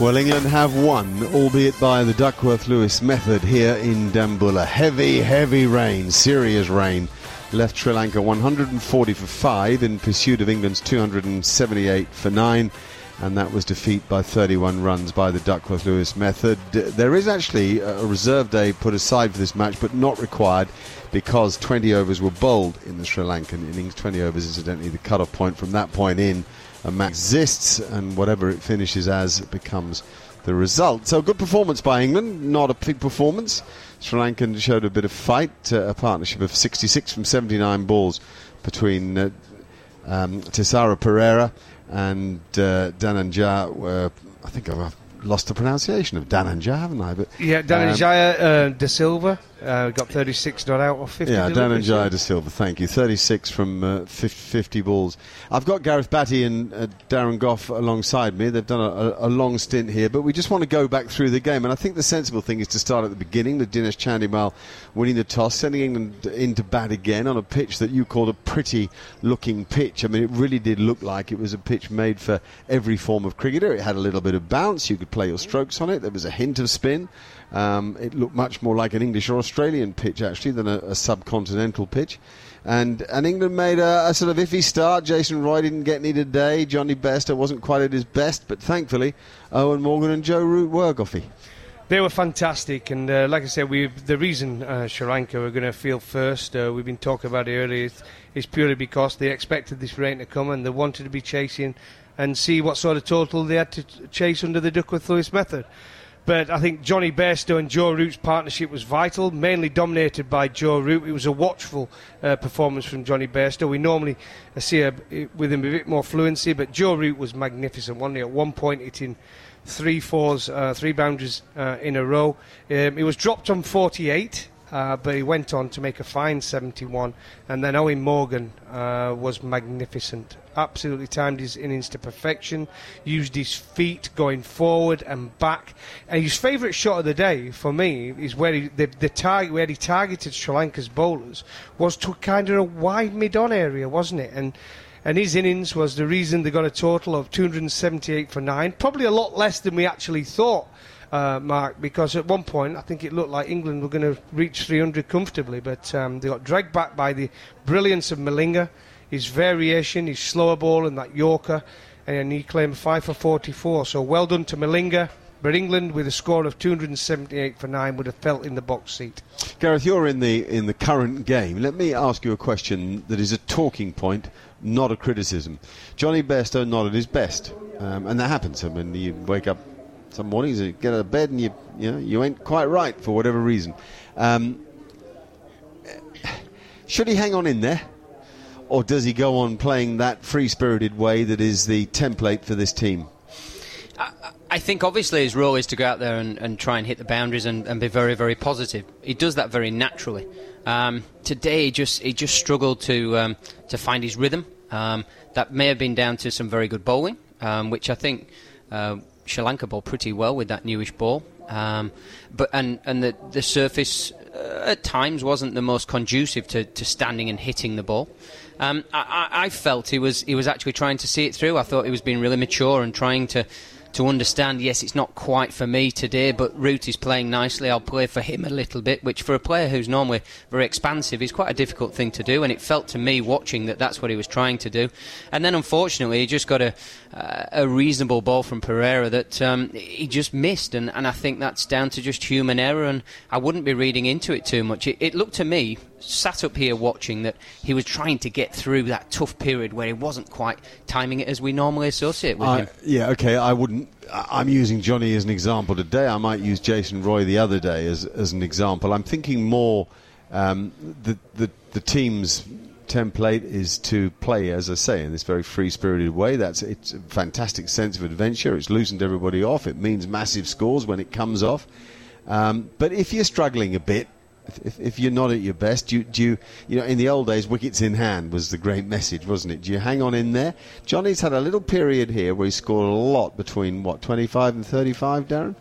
Well, England have won, albeit by the Duckworth Lewis method here in Dambulla. Heavy, heavy rain, serious rain, left Sri Lanka 140 for 5 in pursuit of England's 278 for 9 and that was defeat by 31 runs by the Duckworth Lewis method. There is actually a reserve day put aside for this match, but not required because 20 overs were bowled in the Sri Lankan innings. 20 overs, incidentally, the cut-off point from that point in a match exists, and whatever it finishes as becomes the result. So, good performance by England, not a big performance. Sri Lankan showed a bit of fight, uh, a partnership of 66 from 79 balls between uh, um, Thisara Perera and uh, Dhananjaya. Were, I think I've lost the pronunciation of Dhananjaya, haven't I? But yeah, Dhananjaya um, uh, De Silva uh, got 36 not out of 50. Yeah, Dhananjaya De Silva, thank you. 36 from uh, 50, 50, balls. I've got Gareth Batty and uh, Darren Gough alongside me. They've done a, a, long stint here, but we just want to go back through the game. And I think the sensible thing is to start at the beginning with Dinesh Chandimal winning the toss, sending England into bat again on a pitch that you called a pretty looking pitch. I mean, it really did look like it was a pitch made for every form of cricketer. It had a little bit of bounce. You could play your strokes on it. There was a hint of spin. Um, it looked much more like an English or Australian pitch actually than a, a subcontinental pitch. And and England made a, a, sort of iffy start. Jason Roy didn't get any today. Jonny Bairstow wasn't quite at his best, but thankfully Eoin Morgan and Joe Root were Goughy. They were fantastic, and uh, like I said, we the reason uh, Sri Lanka were going to field first, uh, we've been talking about it earlier, is, is purely because they expected this rain to come and they wanted to be chasing and see what sort of total they had to chase under the Duckworth Lewis method. But I think Jonny Bairstow and Joe Root's partnership was vital, mainly dominated by Joe Root. It was a watchful uh, performance from Jonny Bairstow. We normally uh, see a, with him a bit more fluency, but Joe Root was magnificent, he? At one point, hitting three fours, uh, three boundaries uh, in a row. Um, it was dropped on 48. Uh, but he went on to make a fine 71, and then Eoin Morgan uh, was magnificent absolutely timed his innings to perfection, used his feet going forward and back. And his favourite shot of the day for me is where he, the, the target where he targeted Sri Lanka's bowlers was to kind of a wide mid-on area, wasn't it? And and his innings was the reason they got a total of 278 for nine, probably a lot less than we actually thought. Uh, Mark, because at one point I think it looked like England were going to reach 300 comfortably, but um, they got dragged back by the brilliance of Malinga his variation, his slower ball, and that Yorker, and he claimed 5 for 44. So well done to Malinga. But England, with a score of 278 for nine, would have felt in the box seat. Gareth, you're in the in the current game. Let me ask you a question that is a talking point, not a criticism. Jonny Bairstow not at his best, um, and that happens. I mean, you wake up some mornings, you get out of bed, and you you know you ain't quite right for whatever reason. Um, should he hang on in there? or does he go on playing that free spirited way that is the template for this team? I, think obviously his role is to go out there and, and try and hit the boundaries and, and, be very, very positive. He does that very naturally. Um, today, he just he just struggled to um, to find his rhythm. Um, that may have been down to some very good bowling, um, which I think uh, Sri Lanka bowled pretty well with that newish ball. Um, but and and the the surface uh, at times wasn't the most conducive to, to standing and hitting the ball. Um, I, I, felt he was he was actually trying to see it through. I thought he was being really mature and trying to to understand, yes, it's not quite for me today, but Root is playing nicely. I'll play for him a little bit, which for a player who's normally very expansive is quite a difficult thing to do. And it felt to me watching that that's what he was trying to do. And then unfortunately, he just got a, uh, a reasonable ball from Perera that um, he just missed. And, and I think that's down to just human error. And I wouldn't be reading into it too much. It, it looked to me, sat up here watching, that he was trying to get through that tough period where he wasn't quite timing it as we normally associate with him. Yeah, okay, I wouldn't I'm using Jonny as an example today. I might use Jason Roy the other day as, as an example. I'm thinking more um, the, the, the team's template is to play, as I say, in this very free spirited way. That's it's a fantastic sense of adventure. It's loosened everybody off. It means massive scores when it comes off. Um, but if you're struggling a bit, if, if, you're not at your best, do you, do you, you know, in the old days, wickets in hand was the great message, wasn't it? Do you hang on in there? Jonny's had a little period here where he scored a lot between, what, 25 and 35, Darren?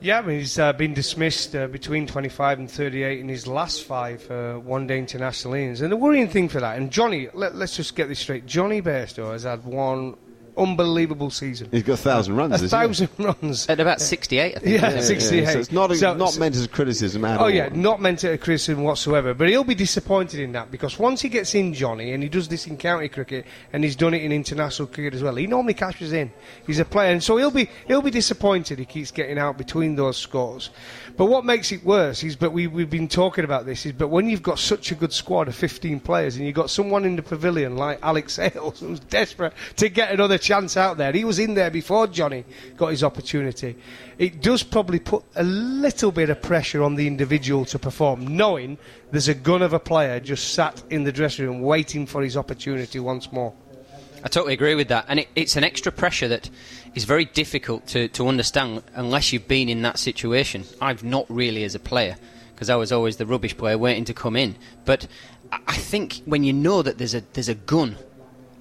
Yeah, I mean, he's uh, been dismissed uh, between 25 and 38 in his last five uh, one day international innings. And the worrying thing for that, and Jonny, let, us just get this straight Jonny Bairstow has had one unbelievable season. He's got a thousand runs. A thousand runs at about sixty-eight. I think. Yeah, yeah sixty-eight. Yeah, so it's not a, so, not meant as a criticism at oh all. yeah, not meant as a criticism whatsoever. But he'll be disappointed in that because once he gets in, Jonny, and he does this in county cricket, and he's done it in international cricket as well. He normally cashes in. He's a player, and so he'll be he'll be disappointed. He keeps getting out between those scores. But what makes it worse is, but we we've been talking about this is, but when you've got such a good squad of 15 players, and you've got someone in the pavilion like Alex Hales who's desperate to get another chance out there. He was in there before Jonny got his opportunity. It does probably put a little bit of pressure on the individual to perform, knowing there's a gun of a player just sat in the dressing room waiting for his opportunity once more. I totally agree with that, and it, it's an extra pressure that is very difficult to, to understand unless you've been in that situation. I've not really as a player because I was always the rubbish player waiting to come in. But I think when you know that there's a there's a gun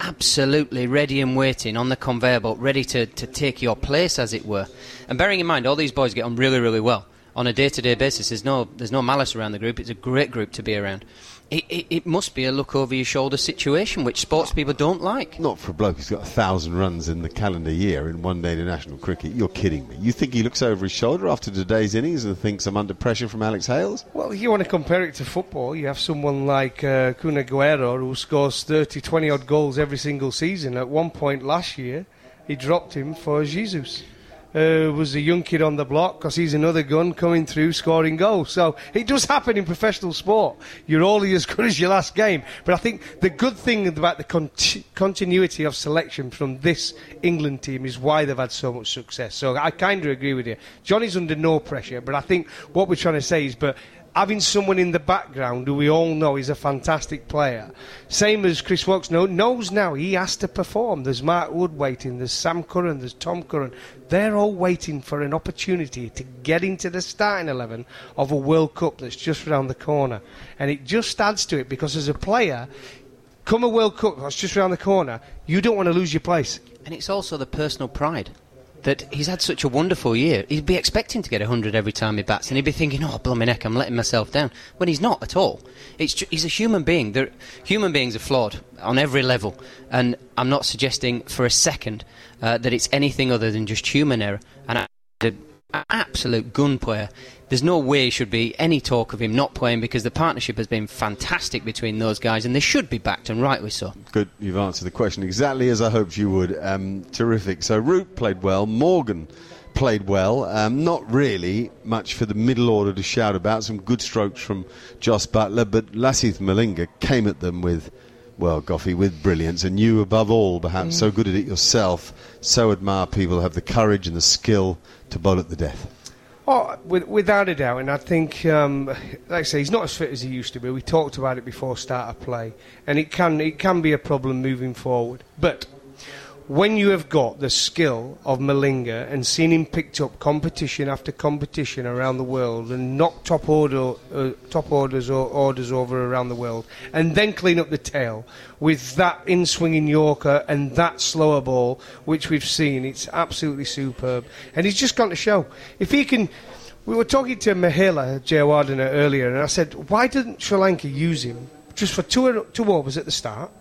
absolutely ready and waiting on the conveyor belt, ready to, to take your place, as it were. And bearing in mind, all these boys get on really, really well on a day-to-day basis. There's no there's no malice around the group. It's a great group to be around it, it, it, must be a look over your shoulder situation, which sports people don't like. Not for a bloke who's got a thousand runs in the calendar year in one day international cricket. You're kidding me. You think he looks over his shoulder after today's innings and thinks I'm under pressure from Alex Hales? Well, if you want to compare it to football, you have someone like uh, Kun Aguero who scores 30, 20 odd goals every single season. At one point last year, he dropped him for Jesus uh, was a young kid on the block because he's another gun coming through scoring goals. So it does happen in professional sport. You're only as good as your last game. But I think the good thing about the conti- continuity of selection from this England team is why they've had so much success. So I kind of agree with you. Jonny's under no pressure, but I think what we're trying to say is, but having someone in the background who we all know is a fantastic player, same as Chris Woakes knows now he has to perform. There's Mark Wood waiting, there's Sam Curran, there's Tom Curran. They're all waiting for an opportunity to get into the starting 11 of a World Cup that's just around the corner. And it just adds to it because as a player, come a World Cup that's just around the corner, you don't want to lose your place. And it's also the personal pride that he's had such a wonderful year. He'd be expecting to get 100 every time he bats, and he'd be thinking, oh, blooming heck, I'm letting myself down. When he's not at all. It's ju- he's a human being. They're, human beings are flawed on every level, and I'm not suggesting for a second uh, that it's anything other than just human error. And I, absolute gun player. There's no way there should be any talk of him not playing because the partnership has been fantastic between those guys, and they should be backed, and rightly so. Good, you've answered the question exactly as I hoped you would. Um, terrific. So Root played well. Morgan played well. Um, not really much for the middle order to shout about. Some good strokes from Jos Buttler, but Lasith Malinga came at them with well, Goughy, with brilliance, and you above all, perhaps, mm. so good at it yourself, so admire people who have the courage and the skill to bowl at the death. Oh, with, without a doubt, and I think, um, like I say, he's not as fit as he used to be. We talked about it before start of play, and it can it can be a problem moving forward. But when you have got the skill of Malinga and seen him picked up competition after competition around the world and knock top order, uh, top orders or orders over around the world, and then clean up the tail with that in swinging Yorker and that slower ball, which we've seen, it's absolutely superb. And he's just gone to show if he can. We were talking to Mahela Jayawardene earlier, and I said, why didn't Sri Lanka use him just for two, two overs at the start?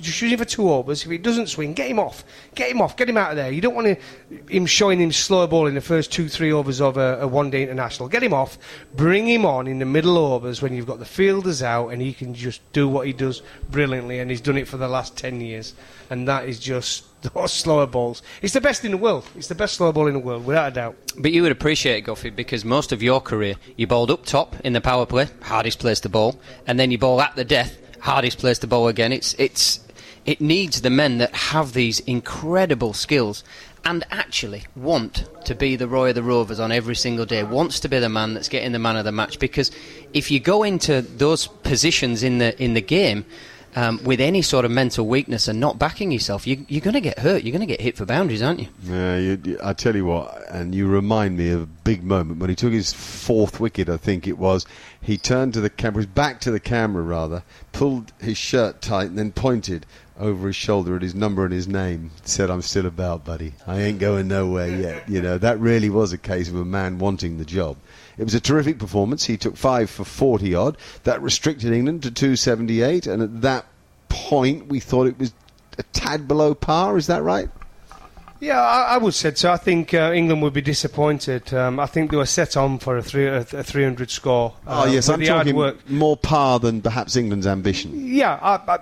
Just use him for two overs. If he doesn't swing, get him off. Get him off. Get him out of there. You don't want to, him showing him slow ball in the first two, three overs of a, a one day international. Get him off. Bring him on in the middle overs when you've got the fielders out and he can just do what he does brilliantly. And he's done it for the last 10 years. And that is just those slower balls. It's the best in the world. It's the best slower ball in the world, without a doubt. But you would appreciate it, Goughy, because most of your career you bowled up top in the power play, hardest place to bowl, and then you bowl at the death, hardest place to bowl again. It's it's it needs the men that have these incredible skills and actually want to be the Roy of the Rovers on every single day, wants to be the man that's getting the man of the match. Because if you go into those positions in the in the game um, with any sort of mental weakness and not backing yourself, you, are going to get hurt. You're going to get hit for boundaries, aren't you? Yeah, you, I tell you what, and you remind me of a big moment when he took his fourth wicket. I think it was. He turned to the camera, back to the camera rather, pulled his shirt tight, and then pointed over his shoulder at his number and his name. Said, "I'm still about, buddy. I ain't going nowhere yet." You know, that really was a case of a man wanting the job. It was a terrific performance. He took five for 40 odd. That restricted England to 278, and at that point, we thought it was a tad below par. Is that right? Yeah, I, I would say so. I think uh, England would be disappointed. Um, I think they were set on for a, three, a, a 300 score. oh, yes, um, I'm talking more par than perhaps England's ambition. Yeah, I, I,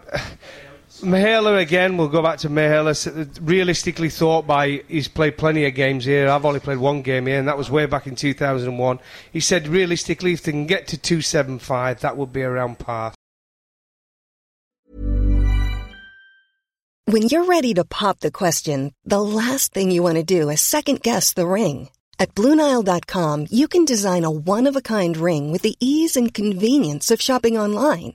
Mahela again, we'll go back to Mahela. Realistically thought by, he's played plenty of games here. I've only played one game here, and that was way back in 2001. He said realistically, if they can get to 275, that would be around par. When you're ready to pop the question, the last thing you want to do is second guess the ring. At Bluenile.com, you can design a one of a kind ring with the ease and convenience of shopping online.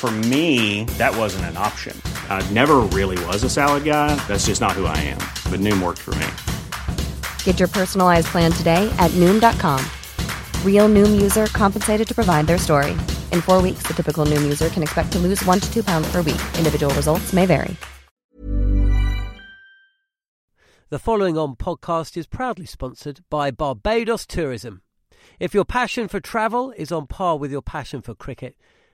For me, that wasn't an option. I never really was a salad guy. That's just not who I am. But Noom worked for me. Get your personalized plan today at Noom.com. Real Noom user compensated to provide their story. In four weeks, the typical Noom user can expect to lose one to two pounds per week. Individual results may vary. The following on podcast is proudly sponsored by Barbados Tourism. If your passion for travel is on par with your passion for cricket,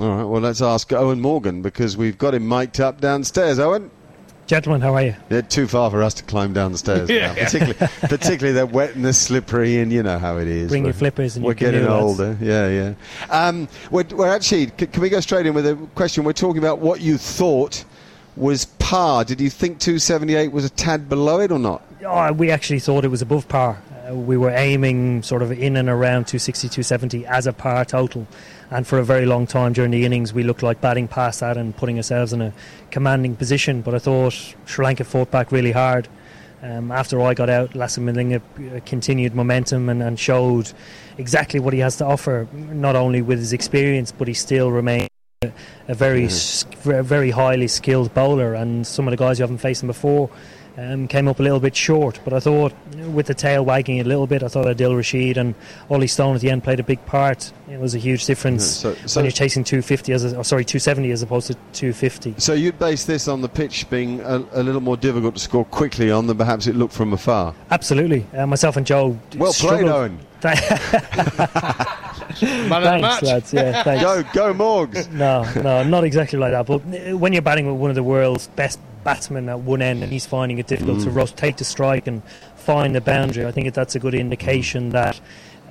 All right, well, let's ask Eoin Morgan because we've got him mic'd up downstairs. Eoin? Gentlemen, how are you? They're too far for us to climb down the stairs yeah. now. Particularly, particularly they're wet and they're slippery, and you know how it is. Bring we're, your flippers and We're getting older. Yeah, yeah. Um, we're, we're, actually, can we go straight in with a question? We're talking about what you thought was par. Did you think 278 was a tad below it or not? Oh, we actually thought it was above par. Uh, we were aiming sort of in and around 260, 270 as a par total. And for a very long time during the innings, we looked like batting past that and putting ourselves in a commanding position. But I thought Sri Lanka fought back really hard. Um, after I got out, Lasse Malinga uh, continued momentum and, and showed exactly what he has to offer, not only with his experience, but he still remains a, very, Mm-hmm. very highly skilled bowler. And some of the guys you haven't faced him before um, came up a little bit short. But I thought, with the tail wagging a little bit, I thought Adil Rashid and Olly Stone at the end played a big part. It was a huge difference So- so- when you're chasing 250 as a, or sorry 270 as opposed to 250. So you'd base this on the pitch being a, a little more difficult to score quickly on than perhaps it looked from afar. Absolutely, uh, myself and Joe. Well played, struggled. Eoin. Man of the Thanks, match. lads. Yeah, thanks. Go, go, Morgs. No, no, not exactly like that. But uh, when you're batting with one of the world's best batsmen at one end, and he's finding it difficult to rotate the strike and find the boundary, I think that's a good indication that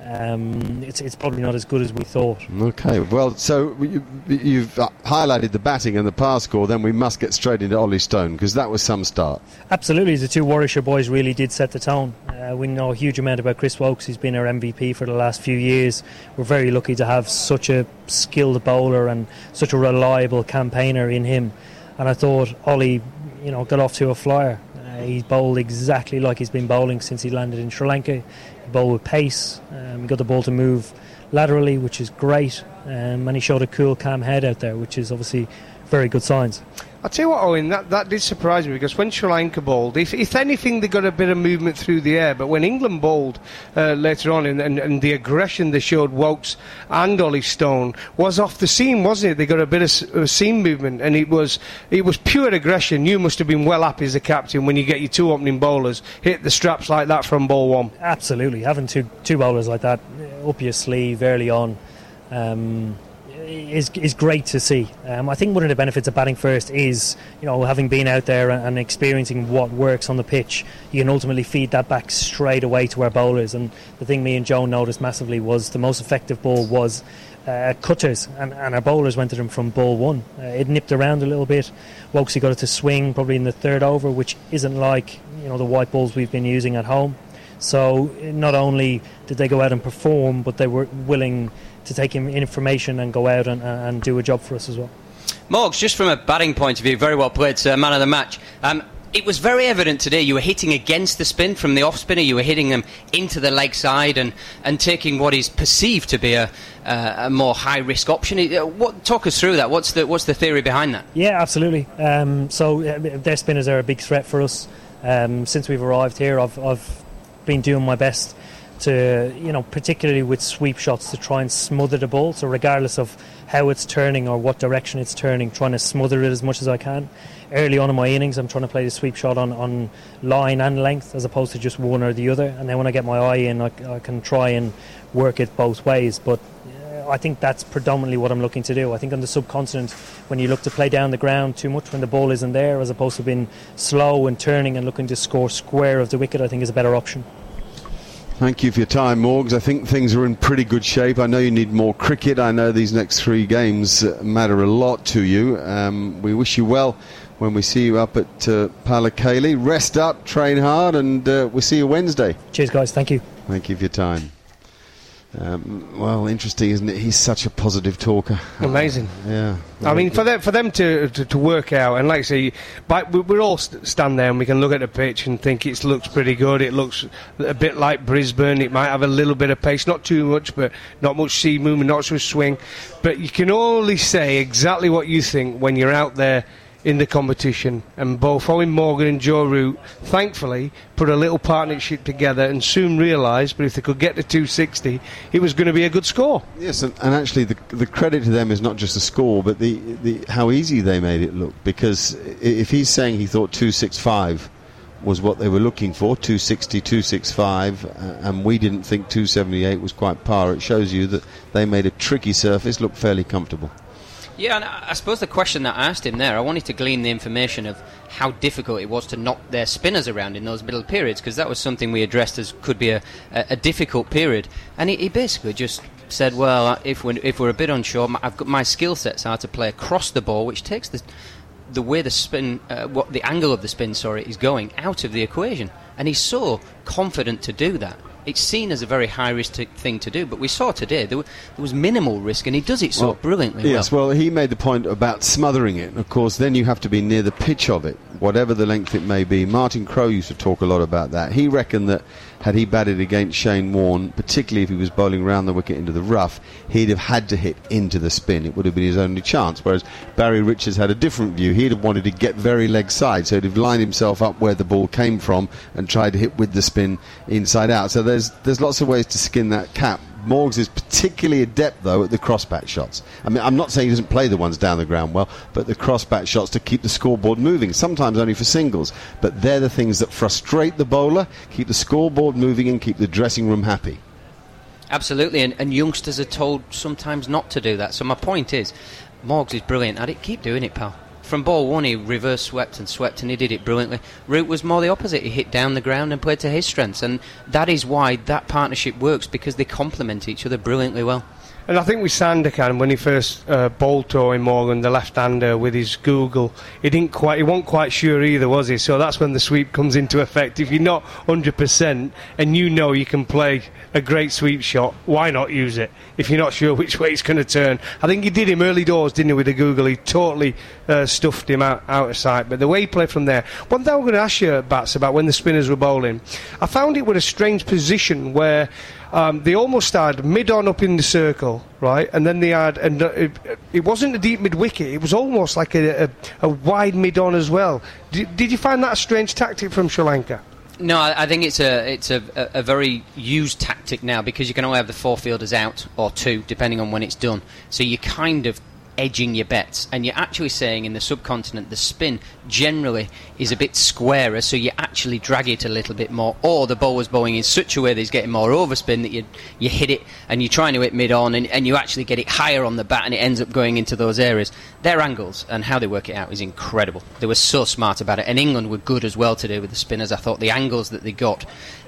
um, it's it's probably not as good as we thought. Okay, well, so you, you've highlighted the batting and the pass score, then we must get straight into Olly Stone because that was some start. Absolutely, the two Warwickshire boys really did set the tone. Uh, we know a huge amount about Chris Woakes. He's been our MVP for the last few years. We're very lucky to have such a skilled bowler and such a reliable campaigner in him. And I thought Olly, you know, got off to a flyer. Uh, he bowled exactly like he's been bowling since he landed in Sri Lanka. He bowled with pace. Um, he got the ball to move laterally, which is great. Um, and he showed a cool, calm head out there, which is obviously very good signs. I'll tell you what, Eoin, that, that did surprise me because when Sri Lanka bowled, if, if anything, they got a bit of movement through the air. But when England bowled uh, later on, and, and, and the aggression they showed Woakes and Olly Stone was off the seam, wasn't it? They got a bit of of seam movement, and it was it was pure aggression. You must have been well happy as a captain when you get your two opening bowlers hit the straps like that from ball one. Absolutely, having two two bowlers like that uh, up your sleeve early on um, is is great to see. Um, I think one of the benefits of batting first is you know having been out there and, and experiencing what works on the pitch, you can ultimately feed that back straight away to our bowlers. And the thing me and Joe noticed massively was the most effective ball was. Uh, cutters and, and our bowlers went to them from ball one. Uh, it nipped around a little bit. Woakesy got it to swing probably in the third over, which isn't like you know the white balls we've been using at home. So not only did they go out and perform, but they were willing to take in information and go out and, and do a job for us as well. Morgs, just from a batting point of view, very well played, sir, man of the match. Um, it was very evident today you were hitting against the spin from the off spinner, you were hitting them into the leg side and, and taking what is perceived to be a, uh, a more high risk option. Uh, What, talk us through that. What's the, what's the theory behind that? Yeah, absolutely. Um, so uh, their spinners are a big threat for us. Um, since we've arrived here, I've, I've been doing my best to, you know, particularly with sweep shots, to try and smother the ball. So regardless of how it's turning or what direction it's turning, trying to smother it as much as I can. Early on in my innings, I'm trying to play the sweep shot on, on line and length as opposed to just one or the other. And then when I get my eye in, I, I can try and work it both ways. But I think that's predominantly what I'm looking to do. I think on the subcontinent, when you look to play down the ground too much when the ball isn't there, as opposed to being slow and turning and looking to score square of the wicket, I think is a better option. Thank you for your time, Morgs. I think things are in pretty good shape. I know you need more cricket. I know these next three games matter a lot to you. Um, we wish you well when we see you up at uh, Pallekele. Rest up, train hard, and uh, we'll see you Wednesday. Cheers, guys. Thank you. Thank you for your time. Um, well, interesting, isn't it? He's such a positive talker. Amazing. Yeah. I mean, for them, for them to, to, to work out, and like I say, but we- we're all stand there and we can look at the pitch and think it looks pretty good. It looks a bit like Brisbane. It might have a little bit of pace, not too much, but not much sea movement, not much swing. But you can only say exactly what you think when you're out there in the competition. And both Eoin Morgan and Joe Root, thankfully, put a little partnership together and soon realised, that if they could get to 260, it was going to be a good score. Yes, and, and actually, the, the credit to them is not just the score, but the, the how easy they made it look. Because if he's saying he thought 265 was what they were looking for, 260, 265, uh, and we didn't think 278 was quite par, it shows you that they made a tricky surface look fairly comfortable. Yeah, and I suppose the question that I asked him there, I wanted to glean the information of how difficult it was to knock their spinners around in those middle periods, because that was something we addressed as could be a, a, a difficult period. And he, he basically just said, well, uh, if we're, if we're a bit unsure, my, I've got my skill sets are to play across the ball, which takes the, the way the spin, uh, what the angle of the spin, sorry, is going out of the equation. And he's so confident to do that. it's seen as a very high risk thing to do. But we saw today there, w- there was minimal risk, and he does it so Well, brilliantly Yes, well. well, he made the point about smothering it. Of course, then you have to be near the pitch of it, whatever the length it may be. Martin Crowe used to talk a lot about that. He reckoned that had he batted against Shane Warne, particularly if he was bowling round the wicket into the rough, he'd have had to hit into the spin. It would have been his only chance. Whereas Barry Richards had a different view. He'd have wanted to get very leg side, so he'd have lined himself up where the ball came from and tried to hit with the spin inside out. So there's there's lots of ways to skin that cap. Morgs is particularly adept, though, at the crossbat shots. I mean, I'm not saying he doesn't play the ones down the ground well, but the crossbat shots to keep the scoreboard moving, sometimes only for singles. But they're the things that frustrate the bowler, keep the scoreboard moving, and keep the dressing room happy. Absolutely, and, and youngsters are told sometimes not to do that. So my point is, Morgs is brilliant at it. Keep doing it, pal. From ball one, he reverse swept and swept, and he did it brilliantly. Root was more the opposite. He hit down the ground and played to his strengths, and that is why that partnership works because they complement each other brilliantly well. And I think with Sandakan, when he first uh, bowled to Eoin Morgan, the left-hander with his googly, he didn't quite, he wasn't quite sure either, was he? So that's when the sweep comes into effect. If you're not 100% and you know you can play a great sweep shot, why not use it? If you're not sure which way it's going to turn, I think he did him early doors, didn't he, with the googly? He totally uh, stuffed him out, out of sight. But the way he played from there, one thing I'm going to ask you, Bats, about when the spinners were bowling, I found it with a strange position where. Um, they almost had mid on up in the circle, right? And then they had, and uh, it, it wasn't a deep mid wicket, it was almost like a, a, a wide mid on as well. Did, did you find that a strange tactic from Sri Lanka? No, I I think it's a it's a, a, a very used tactic now because you can only have the four fielders out or two depending on when it's done. So you kind of edging your bets, and you're actually saying in the subcontinent the spin generally is a bit squarer, so you actually drag it a little bit more, or the bowler's bowling in such a way that he's getting more overspin that you you hit it and you're trying to hit mid on, and, and you actually get it higher on the bat, and it ends up going into those areas. Their angles and how they work it out is incredible. They were so smart about it, and England were good as well today with the spinners. I thought the angles that they got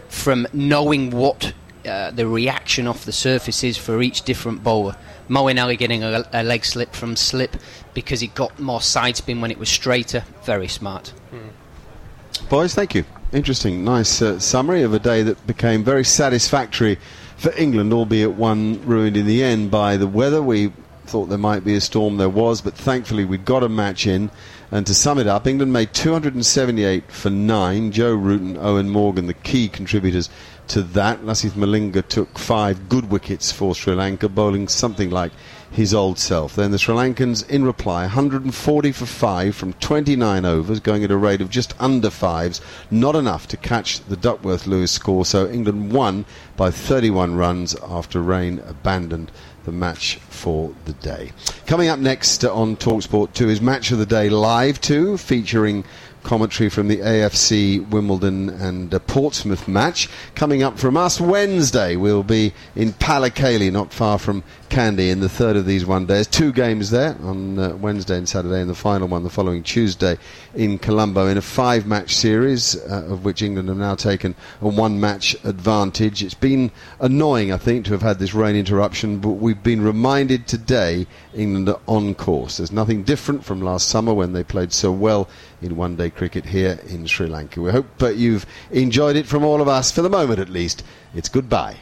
from knowing what uh, the reaction off the surface is for each different bowler. Moeen Ali getting a, a leg slip from slip because he got more side spin when it was straighter. Very smart. Boys, thank you. Interesting, nice uh, summary of a day that became very satisfactory for England, albeit one ruined in the end by the weather. We thought there might be a storm, there was, but thankfully we got a match in. And to sum it up, England made 278 for nine. Joe Root and Eoin Morgan, the key contributors to that. Lasith Malinga took five good wickets for Sri Lanka, bowling something like his old self. Then the Sri Lankans, in reply, 140 for five from 29 overs, going at a rate of just under fives. Not enough to catch the Duckworth Lewis score, so England won by 31 runs after Rain abandoned the match for the day. Coming up next on Talksport 2 is Match of the Day Live 2, featuring commentary from the AFC Wimbledon and uh, Portsmouth match. Coming up from us Wednesday, we'll be in Pallekele, not far from Kandy, in the third of these one days. Two games there on uh, Wednesday and Saturday, and the final one the following Tuesday in Colombo in a five match series, uh, of which England have now taken a one match advantage. It's been annoying, I think, to have had this rain interruption, but we've been reminded today England are on course. There's nothing different from last summer when they played so well in one day cricket here in Sri Lanka. We hope that you've enjoyed it from all of us, for the moment at least. It's goodbye.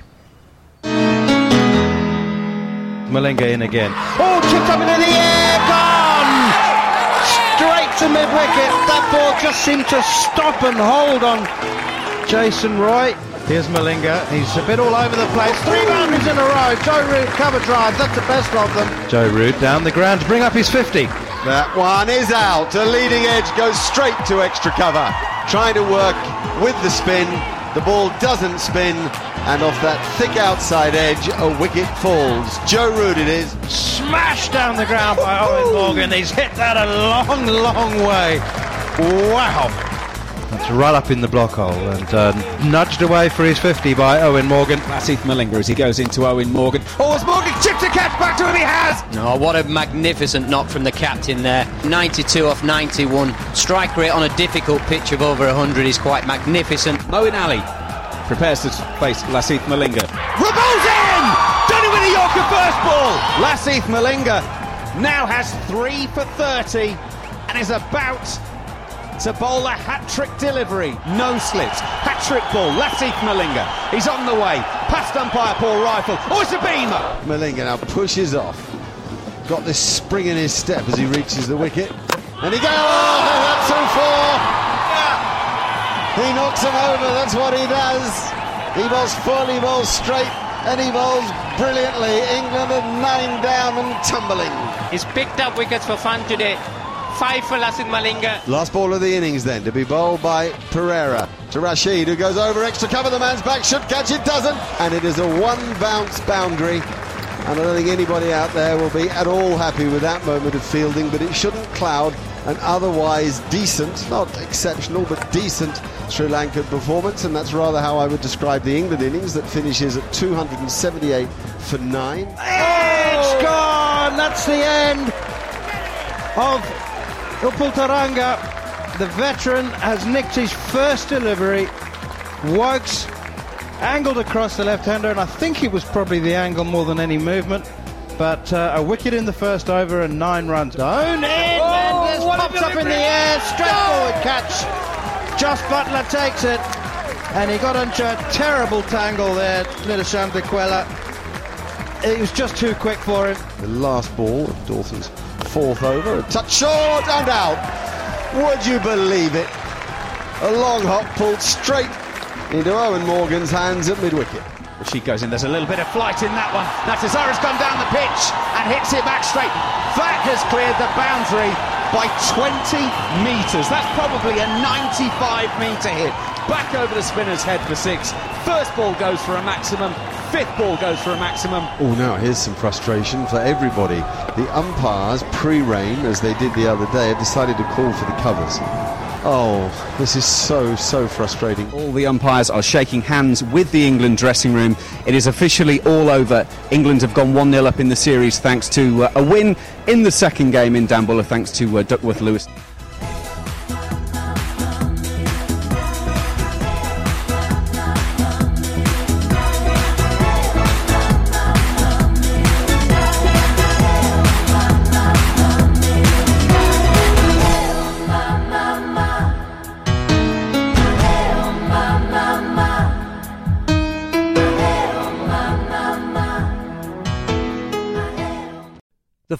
Malinga in again. Oh, chipped up into the air, gone! Straight to mid wicket. That ball just seemed to stop and hold on Jason Roy. Here's Malinga. He's a bit all over the place. Three boundaries in a row. Joe Root cover drive. That's the best of them. Joe Root down the ground to bring up his 50. That one is out. A leading edge goes straight to extra cover. Trying to work with the spin. The ball doesn't spin. And off that thick outside edge, a wicket falls. Joe Root it is. Smashed down the ground by Eoin Morgan. He's hit that a long, long way. Wow. That's right up in the block hole and uh, nudged away for his 50 by Eoin Morgan. Lasith Malinga as he goes into Eoin Morgan. Oh, has Morgan chipped a catch back to him? He has! No, what a magnificent knock from the captain there. 92 off 91. Strike rate on a difficult pitch of over 100 is quite magnificent. Moeen Ali prepares to face Lasith Malinga. The ball's in! Done it with a Yorker first ball! Lasith Malinga now has three for 30 and is about to bowl a hat trick delivery. No slips. Hat Hat-trick ball, Lasith Malinga. He's on the way. Past umpire Paul Reiffel. Oh, it's a beamer. Malinga now pushes off. Got this spring in his step as he reaches the wicket. And he goes, oh, that's all four. He knocks him over, that's what he does. He bowls full, he bowls straight, and he bowls brilliantly. England are nine down and tumbling. He's picked up wickets for fun today. Five for Lasith Malinga. Last ball of the innings then to be bowled by Perera to Rashid who goes over extra cover the man's back should catch it doesn't and it is a one bounce boundary and I don't think anybody out there will be at all happy with that moment of fielding but it shouldn't cloud an otherwise decent not exceptional but decent Sri Lankan performance and that's rather how I would describe the England innings that finishes at 278 for 9 It's gone! That's the end of Upul Tharanga. The veteran has nicked his first delivery. Woakes angled across the left-hander, and I think it was probably the angle more than any movement. But uh, a wicket in the first over and nine runs. Down in, and this pops up in the air, straight forward catch. Jos Buttler takes it, and he got into a terrible tangle there, Niroshan Dickwella. It was just too quick for him. the last ball of Dawson's fourth over a touch short and out would you believe it a long hop pulled straight into Eoin Morgan's hands at mid-wicket She goes in. There's a little bit of flight in that one. Natazara's gone down the pitch and hits it back straight. That has cleared the boundary by 20 metres. That's probably a 95 metre hit. Back over the spinner's head for six. First ball goes for a maximum. Fifth ball goes for a maximum. Oh, now here's some frustration for everybody. The umpires, pre-rain, as they did the other day, have decided to call for the covers. Oh, this is so, so frustrating. All the umpires are shaking hands with the England dressing room. It is officially all over. England have gone 1 0 up in the series thanks to uh, a win in the second game in Dambulla, thanks to uh, Duckworth Lewis.